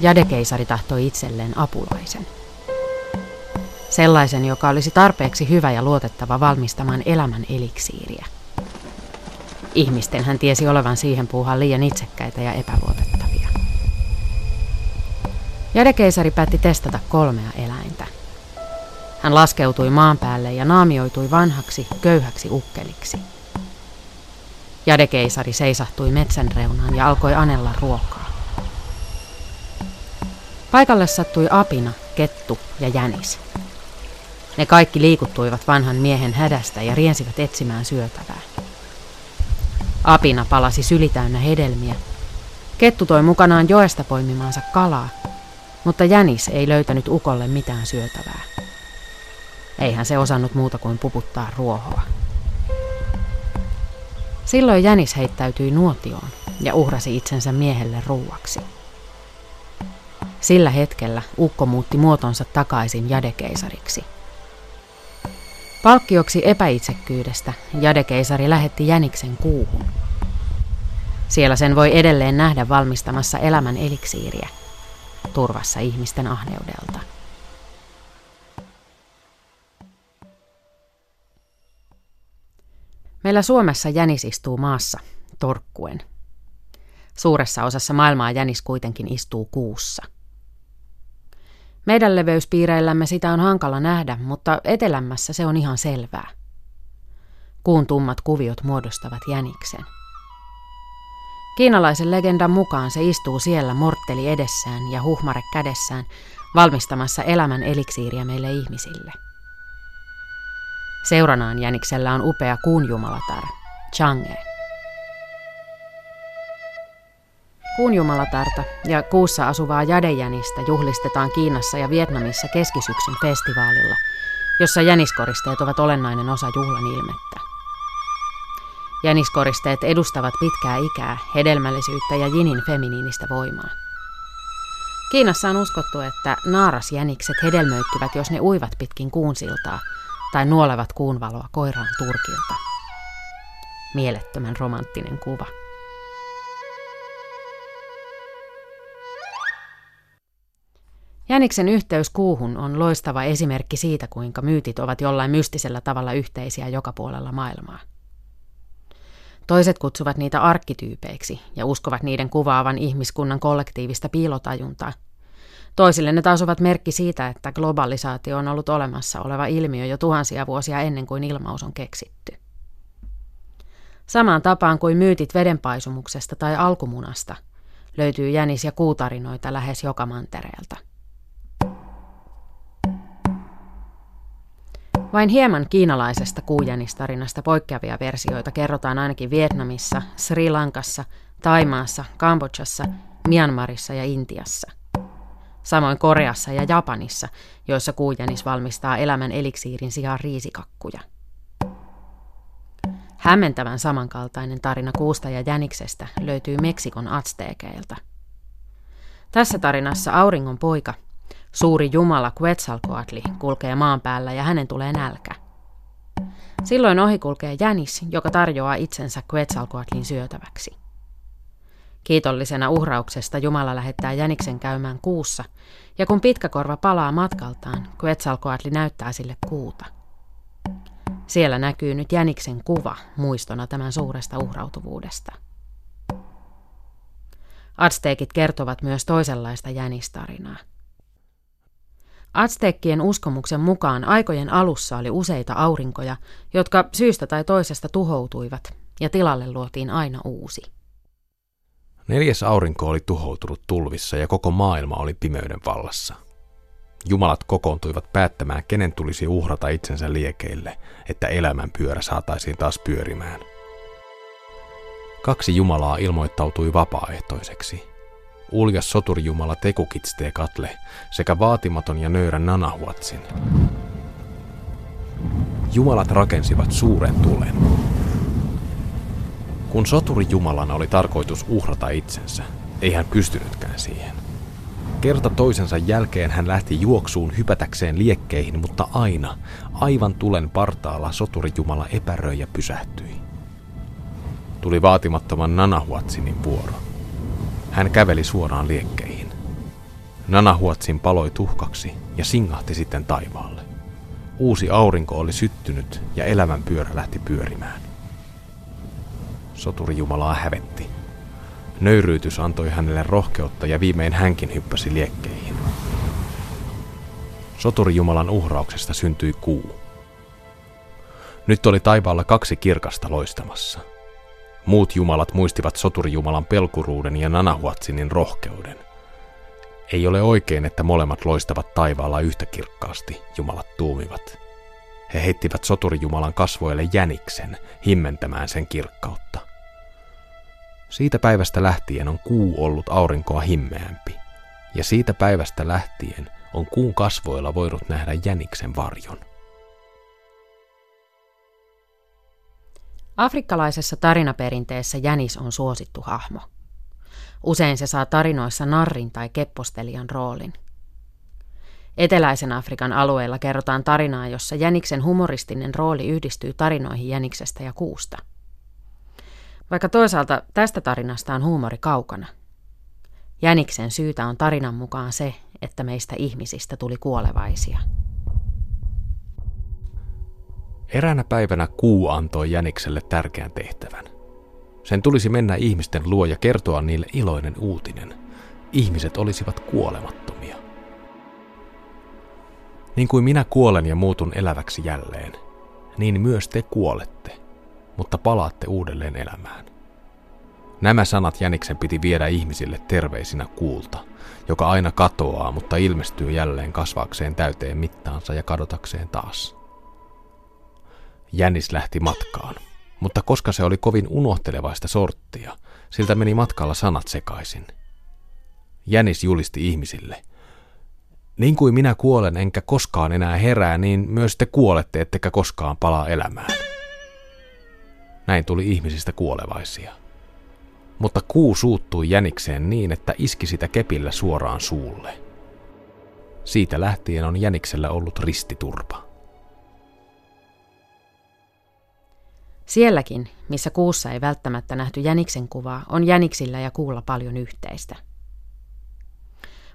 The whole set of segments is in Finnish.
Jadekeisari tahtoi itselleen apulaisen. Sellaisen, joka olisi tarpeeksi hyvä ja luotettava valmistamaan elämän eliksiiriä. Ihmisten hän tiesi olevan siihen puuhaan liian itsekkäitä ja epäluotettavia. Jadekeisari päätti testata kolmea eläintä. Hän laskeutui maan päälle ja naamioitui vanhaksi, köyhäksi ukkeliksi. Jadekeisari seisahtui metsän reunaan ja alkoi anella ruokaa. Paikalle sattui apina, kettu ja jänis. Ne kaikki liikuttuivat vanhan miehen hädästä ja riensivät etsimään syötävää. Apina palasi sylitäynnä hedelmiä. Kettu toi mukanaan joesta poimimaansa kalaa, mutta jänis ei löytänyt ukolle mitään syötävää. Eihän se osannut muuta kuin puputtaa ruohoa. Silloin jänis heittäytyi nuotioon ja uhrasi itsensä miehelle ruuaksi. Sillä hetkellä ukko muutti muotonsa takaisin jadekeisariksi. Palkkioksi epäitsekkyydestä jadekeisari lähetti jäniksen kuuhun. Siellä sen voi edelleen nähdä valmistamassa elämän eliksiiriä, turvassa ihmisten ahneudelta. Meillä Suomessa jänis istuu maassa, torkkuen. Suuressa osassa maailmaa jänis kuitenkin istuu kuussa. Meidän leveyspiireillämme sitä on hankala nähdä, mutta etelämässä se on ihan selvää. Kuun tummat kuviot muodostavat jäniksen. Kiinalaisen legendan mukaan se istuu siellä mortteli edessään ja huhmare kädessään, valmistamassa elämän eliksiiriä meille ihmisille. Seuranaan jäniksellä on upea kuunjumalatar, Chang'e. Kuunjumalatarta ja kuussa asuvaa jadejänistä juhlistetaan Kiinassa ja Vietnamissa keskisyksyn festivaalilla, jossa jäniskoristeet ovat olennainen osa juhlan ilmettä. Jäniskoristeet edustavat pitkää ikää, hedelmällisyyttä ja jinin feminiinistä voimaa. Kiinassa on uskottu, että naarasjänikset hedelmöittyvät, jos ne uivat pitkin kuunsiltaa – tai nuolevat kuunvaloa koiraan turkilta. Mielettömän romanttinen kuva. Jäniksen yhteys kuuhun on loistava esimerkki siitä, kuinka myytit ovat jollain mystisellä tavalla yhteisiä joka puolella maailmaa. Toiset kutsuvat niitä arkkityypeiksi ja uskovat niiden kuvaavan ihmiskunnan kollektiivista piilotajuntaa – Toisille ne taas ovat merkki siitä, että globalisaatio on ollut olemassa oleva ilmiö jo tuhansia vuosia ennen kuin ilmaus on keksitty. Samaan tapaan kuin myytit vedenpaisumuksesta tai alkumunasta, löytyy jänis- ja kuutarinoita lähes joka mantereelta. Vain hieman kiinalaisesta kuujänistarinasta poikkeavia versioita kerrotaan ainakin Vietnamissa, Sri Lankassa, Taimaassa, Kambodžassa, Myanmarissa ja Intiassa samoin Koreassa ja Japanissa, joissa kuujänis valmistaa elämän eliksiirin sijaan riisikakkuja. Hämmentävän samankaltainen tarina kuusta ja jäniksestä löytyy Meksikon atsteekeilta. Tässä tarinassa auringon poika, suuri jumala Quetzalcoatli, kulkee maan päällä ja hänen tulee nälkä. Silloin ohi kulkee jänis, joka tarjoaa itsensä Quetzalcoatlin syötäväksi. Kiitollisena uhrauksesta Jumala lähettää jäniksen käymään kuussa, ja kun pitkäkorva palaa matkaltaan, Quetzalcoatli näyttää sille kuuta. Siellä näkyy nyt jäniksen kuva muistona tämän suuresta uhrautuvuudesta. Aztekit kertovat myös toisenlaista jänistarinaa. Aztekkien uskomuksen mukaan aikojen alussa oli useita aurinkoja, jotka syystä tai toisesta tuhoutuivat, ja tilalle luotiin aina uusi. Neljäs aurinko oli tuhoutunut tulvissa ja koko maailma oli pimeyden vallassa. Jumalat kokoontuivat päättämään, kenen tulisi uhrata itsensä liekeille, että elämän pyörä saataisiin taas pyörimään. Kaksi Jumalaa ilmoittautui vapaaehtoiseksi. Uljas soturjumala Tekukitste Katle sekä vaatimaton ja nöyrä Nanahuatsin. Jumalat rakensivat suuren tulen, kun soturi Jumalana oli tarkoitus uhrata itsensä, ei hän pystynytkään siihen. Kerta toisensa jälkeen hän lähti juoksuun hypätäkseen liekkeihin, mutta aina, aivan tulen partaalla soturi Jumala epäröi ja pysähtyi. Tuli vaatimattoman Nanahuatsinin vuoro. Hän käveli suoraan liekkeihin. Nanahuotsin paloi tuhkaksi ja singahti sitten taivaalle. Uusi aurinko oli syttynyt ja elämän pyörä lähti pyörimään. Soturi Jumalaa hävetti. Nöyryytys antoi hänelle rohkeutta ja viimein hänkin hyppäsi liekkeihin. Soturi Jumalan uhrauksesta syntyi kuu. Nyt oli taivaalla kaksi kirkasta loistamassa. Muut jumalat muistivat soturijumalan pelkuruuden ja Nanahuatsinin rohkeuden. Ei ole oikein, että molemmat loistavat taivaalla yhtä kirkkaasti, jumalat tuumivat. He heittivät soturijumalan kasvoille jäniksen, himmentämään sen kirkkautta. Siitä päivästä lähtien on kuu ollut aurinkoa himmeämpi, ja siitä päivästä lähtien on kuun kasvoilla voinut nähdä jäniksen varjon. Afrikkalaisessa tarinaperinteessä jänis on suosittu hahmo. Usein se saa tarinoissa narrin tai keppostelijan roolin. Eteläisen Afrikan alueella kerrotaan tarinaa, jossa jäniksen humoristinen rooli yhdistyy tarinoihin jäniksestä ja kuusta. Vaikka toisaalta tästä tarinasta on huumori kaukana. Jäniksen syytä on tarinan mukaan se, että meistä ihmisistä tuli kuolevaisia. Eräänä päivänä kuu antoi Jänikselle tärkeän tehtävän. Sen tulisi mennä ihmisten luo ja kertoa niille iloinen uutinen. Ihmiset olisivat kuolemattomia. Niin kuin minä kuolen ja muutun eläväksi jälleen, niin myös te kuolette, mutta palaatte uudelleen elämään. Nämä sanat Jäniksen piti viedä ihmisille terveisinä kuulta, joka aina katoaa, mutta ilmestyy jälleen kasvaakseen täyteen mittaansa ja kadotakseen taas. Jänis lähti matkaan, mutta koska se oli kovin unohtelevaista sorttia, siltä meni matkalla sanat sekaisin. Jänis julisti ihmisille. Niin kuin minä kuolen enkä koskaan enää herää, niin myös te kuolette ettekä koskaan palaa elämään. Näin tuli ihmisistä kuolevaisia. Mutta kuu suuttui jänikseen niin, että iski sitä kepillä suoraan suulle. Siitä lähtien on jäniksellä ollut ristiturpa. Sielläkin, missä kuussa ei välttämättä nähty jäniksen kuvaa, on jäniksillä ja kuulla paljon yhteistä.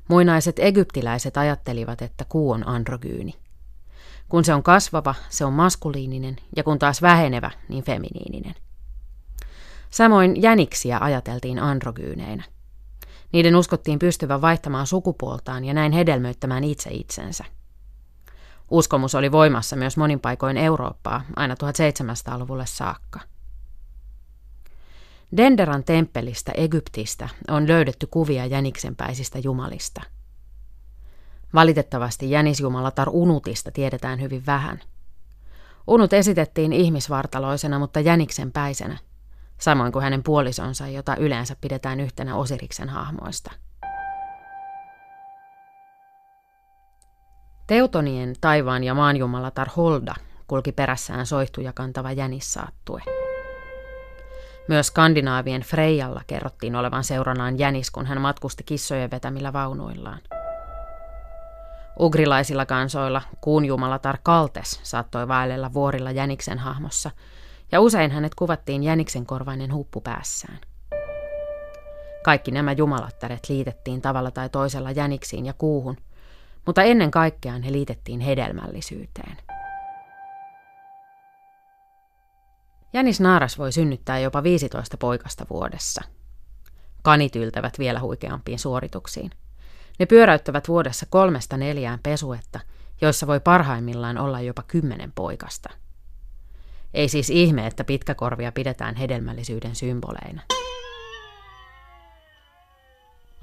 Muinaiset egyptiläiset ajattelivat, että kuu on androgyyni. Kun se on kasvava, se on maskuliininen, ja kun taas vähenevä, niin feminiininen. Samoin jäniksiä ajateltiin androgyyneinä. Niiden uskottiin pystyvän vaihtamaan sukupuoltaan ja näin hedelmöittämään itse itsensä. Uskomus oli voimassa myös monin paikoin Eurooppaa aina 1700-luvulle saakka. Denderan temppelistä Egyptistä on löydetty kuvia jäniksenpäisistä jumalista. Valitettavasti jänisjumalatar Unutista tiedetään hyvin vähän. Unut esitettiin ihmisvartaloisena, mutta jäniksenpäisenä, samoin kuin hänen puolisonsa, jota yleensä pidetään yhtenä Osiriksen hahmoista – Teutonien taivaan ja maanjumalatar Holda kulki perässään soihtuja kantava jänissaattue. Myös skandinaavien Freijalla kerrottiin olevan seuranaan jänis, kun hän matkusti kissojen vetämillä vaunuillaan. Ugrilaisilla kansoilla kuun jumalatar Kaltes saattoi vaellella vuorilla jäniksen hahmossa, ja usein hänet kuvattiin jäniksen korvainen huppu päässään. Kaikki nämä jumalattaret liitettiin tavalla tai toisella jäniksiin ja kuuhun – mutta ennen kaikkea he liitettiin hedelmällisyyteen. Jänis naaras voi synnyttää jopa 15 poikasta vuodessa. Kanit yltävät vielä huikeampiin suorituksiin. Ne pyöräyttävät vuodessa kolmesta neljään pesuetta, joissa voi parhaimmillaan olla jopa kymmenen poikasta. Ei siis ihme, että pitkäkorvia pidetään hedelmällisyyden symboleina.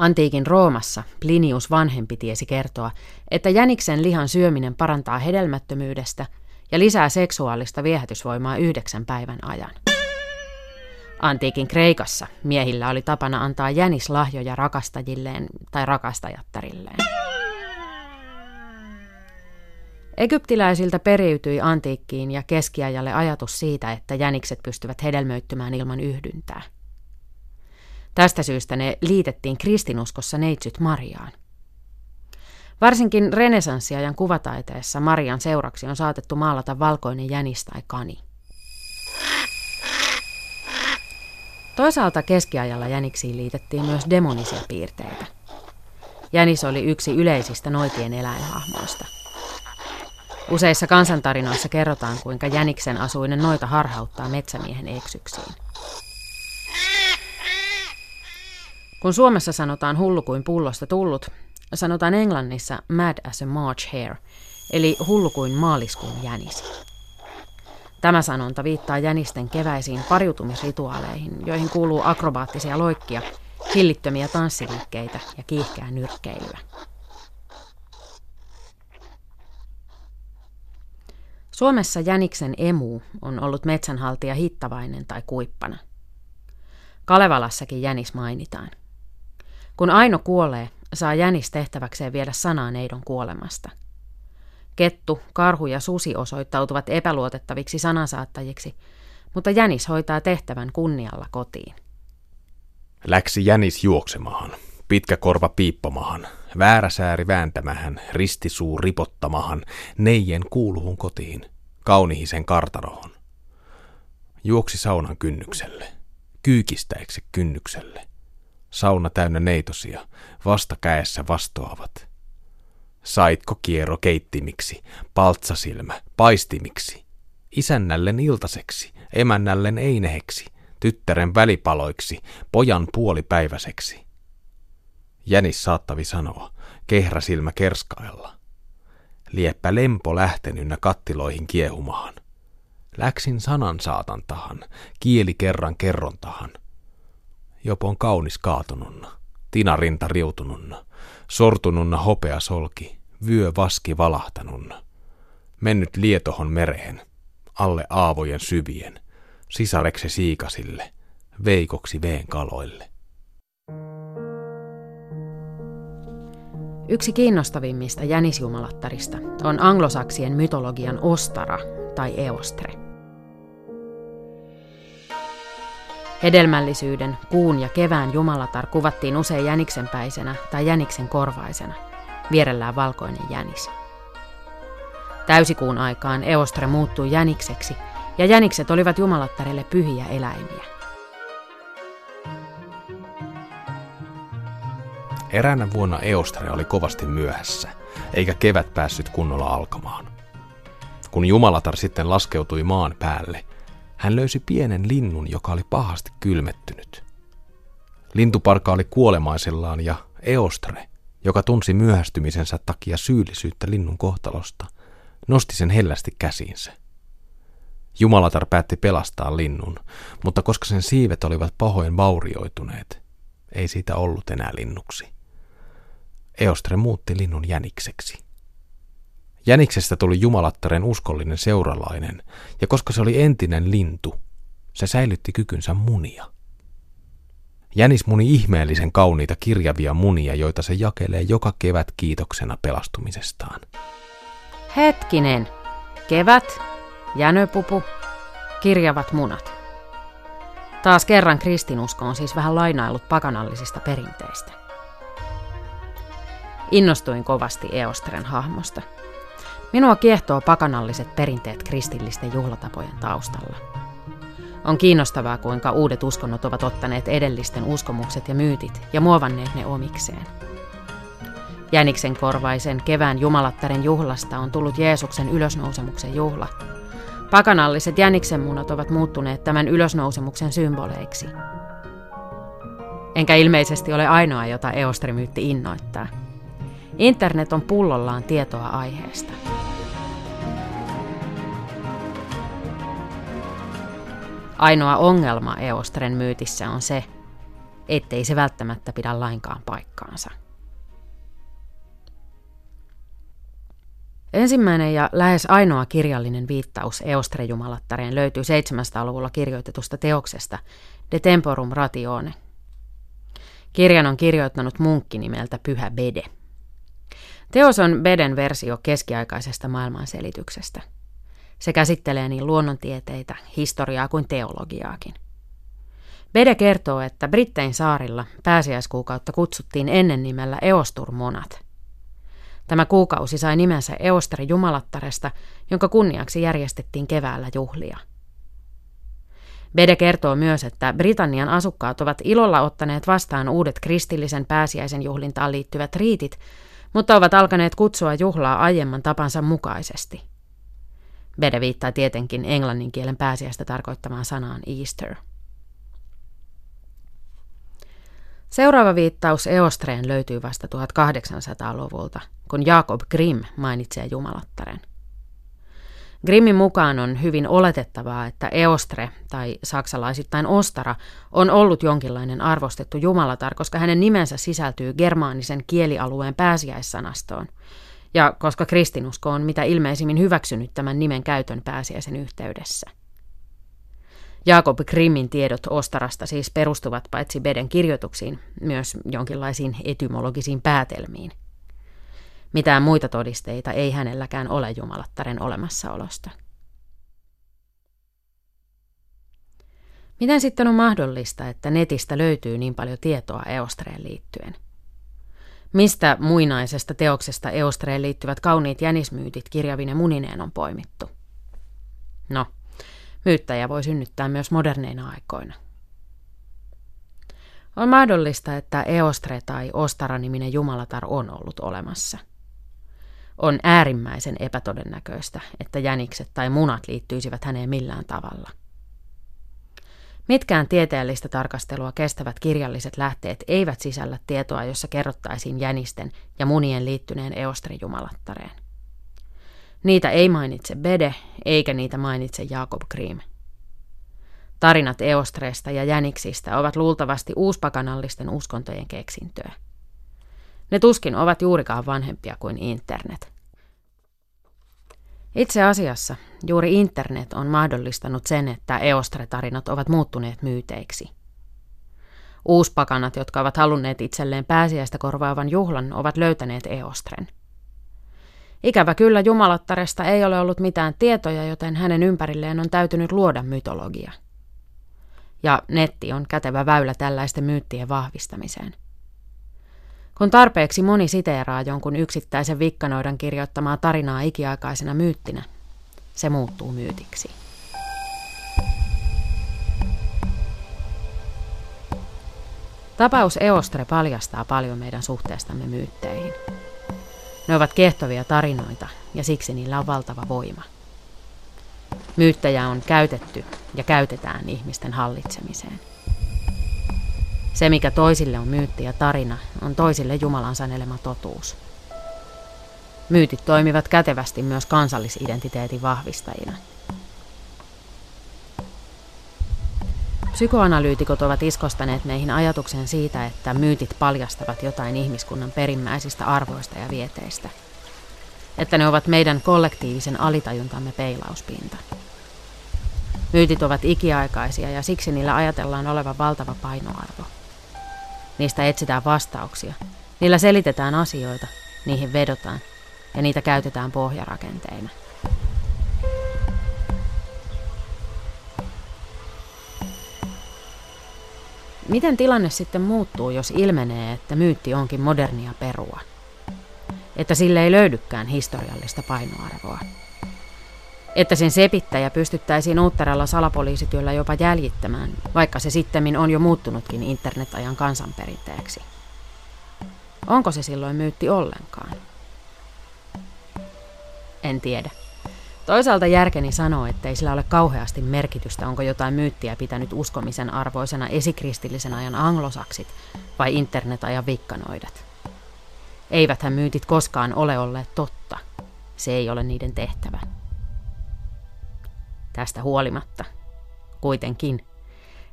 Antiikin Roomassa Plinius vanhempi tiesi kertoa, että jäniksen lihan syöminen parantaa hedelmättömyydestä ja lisää seksuaalista viehätysvoimaa yhdeksän päivän ajan. Antiikin Kreikassa miehillä oli tapana antaa jänislahjoja rakastajilleen tai rakastajattarilleen. Egyptiläisiltä periytyi antiikkiin ja keskiajalle ajatus siitä, että jänikset pystyvät hedelmöittymään ilman yhdyntää – Tästä syystä ne liitettiin kristinuskossa neitsyt Mariaan. Varsinkin renesanssiajan kuvataiteessa Marian seuraksi on saatettu maalata valkoinen jänis tai kani. Toisaalta keskiajalla jäniksiin liitettiin myös demonisia piirteitä. Jänis oli yksi yleisistä noitien eläinhahmoista. Useissa kansantarinoissa kerrotaan, kuinka jäniksen asuinen noita harhauttaa metsämiehen eksyksiin. Kun Suomessa sanotaan hullu kuin pullosta tullut, sanotaan Englannissa mad as a March hare, eli hullu kuin maaliskuun jänis. Tämä sanonta viittaa jänisten keväisiin pariutumisrituaaleihin, joihin kuuluu akrobaattisia loikkia, hillittömiä tanssiliikkeitä ja kiihkeää nyrkkeilyä. Suomessa jäniksen emu on ollut metsänhaltija Hittavainen tai Kuippana. Kalevalassakin jänis mainitaan. Kun Aino kuolee, saa jänis tehtäväkseen viedä sanaa neidon kuolemasta. Kettu, karhu ja susi osoittautuvat epäluotettaviksi sanansaattajiksi, mutta jänis hoitaa tehtävän kunnialla kotiin. Läksi jänis juoksemahan, pitkä korva piippomahan, väärä sääri vääntämähän, ristisuu ripottamahan, neijen kuuluhun kotiin, kaunihisen kartarohon. Juoksi saunan kynnykselle, kyykistäiksi kynnykselle. Sauna täynnä neitosia, vasta käessä vastoavat. Saitko kiero keittimiksi, paltsasilmä, paistimiksi, isännällen iltaseksi, emännällen eineheksi, tyttären välipaloiksi, pojan puolipäiväiseksi. Jänis saattavi sanoa, kehräsilmä kerskailla. Lieppä lempo lähtenynnä kattiloihin kiehumaan. Läksin sanan saatan tahan, kieli kerran kerrontahan. Jopon kaunis kaatununna, tinarinta riutununna, sortununna hopea solki, vyö vaski valahtanunna. Mennyt lietohon mereen, alle aavojen syvien, sisareksi siikasille, veikoksi veen kaloille. Yksi kiinnostavimmista jänisjumalattarista on anglosaksien mytologian Ostara tai Eostre. Hedelmällisyyden, kuun ja kevään jumalatar kuvattiin usein jäniksenpäisenä tai jäniksen korvaisena, vierellään valkoinen jänis. Täysikuun aikaan Eostre muuttui jänikseksi, ja jänikset olivat jumalattarille pyhiä eläimiä. Eräänä vuonna Eostre oli kovasti myöhässä, eikä kevät päässyt kunnolla alkamaan. Kun Jumalatar sitten laskeutui maan päälle, hän löysi pienen linnun, joka oli pahasti kylmettynyt. Lintuparka oli kuolemaisellaan ja Eostre, joka tunsi myöhästymisensä takia syyllisyyttä linnun kohtalosta, nosti sen hellästi käsiinsä. Jumalatar päätti pelastaa linnun, mutta koska sen siivet olivat pahoin vaurioituneet, ei siitä ollut enää linnuksi. Eostre muutti linnun jänikseksi. Jäniksestä tuli Jumalattaren uskollinen seuralainen, ja koska se oli entinen lintu, se säilytti kykynsä munia. Jänis muni ihmeellisen kauniita kirjavia munia, joita se jakelee joka kevät kiitoksena pelastumisestaan. Hetkinen, kevät, jänöpupu, kirjavat munat. Taas kerran kristinusko on siis vähän lainaillut pakanallisista perinteistä. Innostuin kovasti Eostren hahmosta. Minua kiehtoo pakanalliset perinteet kristillisten juhlatapojen taustalla. On kiinnostavaa, kuinka uudet uskonnot ovat ottaneet edellisten uskomukset ja myytit ja muovanneet ne omikseen. Jäniksen korvaisen kevään jumalattaren juhlasta on tullut Jeesuksen ylösnousemuksen juhla. Pakanalliset jäniksen munat ovat muuttuneet tämän ylösnousemuksen symboleiksi. Enkä ilmeisesti ole ainoa, jota Eostrimyytti innoittaa. Internet on pullollaan tietoa aiheesta. Ainoa ongelma Eostren myytissä on se, ettei se välttämättä pidä lainkaan paikkaansa. Ensimmäinen ja lähes ainoa kirjallinen viittaus Eostre-jumalattareen löytyy 700-luvulla kirjoitetusta teoksesta De Temporum Ratione. Kirjan on kirjoittanut munkki nimeltä Pyhä Bede. Teos on Beden versio keskiaikaisesta maailmanselityksestä. Se käsittelee niin luonnontieteitä, historiaa kuin teologiaakin. Bede kertoo, että Brittein saarilla pääsiäiskuukautta kutsuttiin ennen nimellä Eosturmonat – Tämä kuukausi sai nimensä Eosteri Jumalattaresta, jonka kunniaksi järjestettiin keväällä juhlia. Bede kertoo myös, että Britannian asukkaat ovat ilolla ottaneet vastaan uudet kristillisen pääsiäisen juhlintaan liittyvät riitit, mutta ovat alkaneet kutsua juhlaa aiemman tapansa mukaisesti. Bede viittaa tietenkin englannin kielen pääsiäistä tarkoittamaan sanaan Easter. Seuraava viittaus Eostreen löytyy vasta 1800-luvulta, kun Jakob Grimm mainitsee jumalattaren. Grimmin mukaan on hyvin oletettavaa, että Eostre tai saksalaisittain Ostara on ollut jonkinlainen arvostettu jumalatar, koska hänen nimensä sisältyy germaanisen kielialueen pääsiäissanastoon, ja koska kristinusko on mitä ilmeisimmin hyväksynyt tämän nimen käytön pääsiäisen yhteydessä. Jakob Grimmin tiedot Ostarasta siis perustuvat paitsi Beden kirjoituksiin, myös jonkinlaisiin etymologisiin päätelmiin. Mitään muita todisteita ei hänelläkään ole jumalattaren olemassaolosta. Miten sitten on mahdollista, että netistä löytyy niin paljon tietoa Eostreen liittyen? Mistä muinaisesta teoksesta Eostreen liittyvät kauniit jänismyytit kirjavine munineen on poimittu? No, myyttäjä voi synnyttää myös moderneina aikoina. On mahdollista, että Eostre tai Ostara-niminen jumalatar on ollut olemassa – on äärimmäisen epätodennäköistä, että jänikset tai munat liittyisivät häneen millään tavalla. Mitkään tieteellistä tarkastelua kestävät kirjalliset lähteet eivät sisällä tietoa, jossa kerrottaisiin jänisten ja munien liittyneen Eostri-jumalattareen. Niitä ei mainitse Bede, eikä niitä mainitse Jakob Grimm. Tarinat Eostreesta ja jäniksistä ovat luultavasti uuspakanallisten uskontojen keksintöä. Ne tuskin ovat juurikaan vanhempia kuin internet. Itse asiassa juuri internet on mahdollistanut sen, että Eostre-tarinat ovat muuttuneet myyteiksi. Uuspakanat, jotka ovat halunneet itselleen pääsiäistä korvaavan juhlan, ovat löytäneet Eostren. Ikävä kyllä Jumalattaresta ei ole ollut mitään tietoja, joten hänen ympärilleen on täytynyt luoda mytologia. Ja netti on kätevä väylä tällaisten myyttien vahvistamiseen. Kun tarpeeksi moni siteeraa jonkun yksittäisen vikkanoidan kirjoittamaa tarinaa ikiaikaisena myyttinä, se muuttuu myytiksi. Tapaus Eostre paljastaa paljon meidän suhteestamme myytteihin. Ne ovat kehtovia tarinoita ja siksi niillä on valtava voima. Myyttejä on käytetty ja käytetään ihmisten hallitsemiseen. Se, mikä toisille on myytti ja tarina, on toisille Jumalan sanelema totuus. Myytit toimivat kätevästi myös kansallisidentiteetin vahvistajina. Psykoanalyytikot ovat iskostaneet meihin ajatuksen siitä, että myytit paljastavat jotain ihmiskunnan perimmäisistä arvoista ja vieteistä. Että ne ovat meidän kollektiivisen alitajuntamme peilauspinta. Myytit ovat ikiaikaisia ja siksi niillä ajatellaan olevan valtava painoarvo. Niistä etsitään vastauksia. Niillä selitetään asioita, niihin vedotaan ja niitä käytetään pohjarakenteina. Miten tilanne sitten muuttuu, jos ilmenee, että myytti onkin modernia perua? Että sille ei löydykään historiallista painoarvoa? Että sen sepittäjä pystyttäisiin uutteralla salapoliisityöllä jopa jäljittämään, vaikka se sittemmin on jo muuttunutkin internetajan kansanperinteeksi. Onko se silloin myytti ollenkaan? En tiedä. Toisaalta järkeni sanoo, ettei sillä ole kauheasti merkitystä, onko jotain myyttiä pitänyt uskomisen arvoisena esikristillisen ajan anglosaksit vai internetajan vikkanoidat. Eiväthän myytit koskaan ole olleet totta. Se ei ole niiden tehtävä. Tästä huolimatta. Kuitenkin.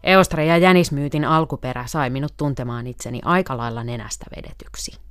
Eostra ja jänismyytin alkuperä sai minut tuntemaan itseni aika lailla nenästä vedetyksi.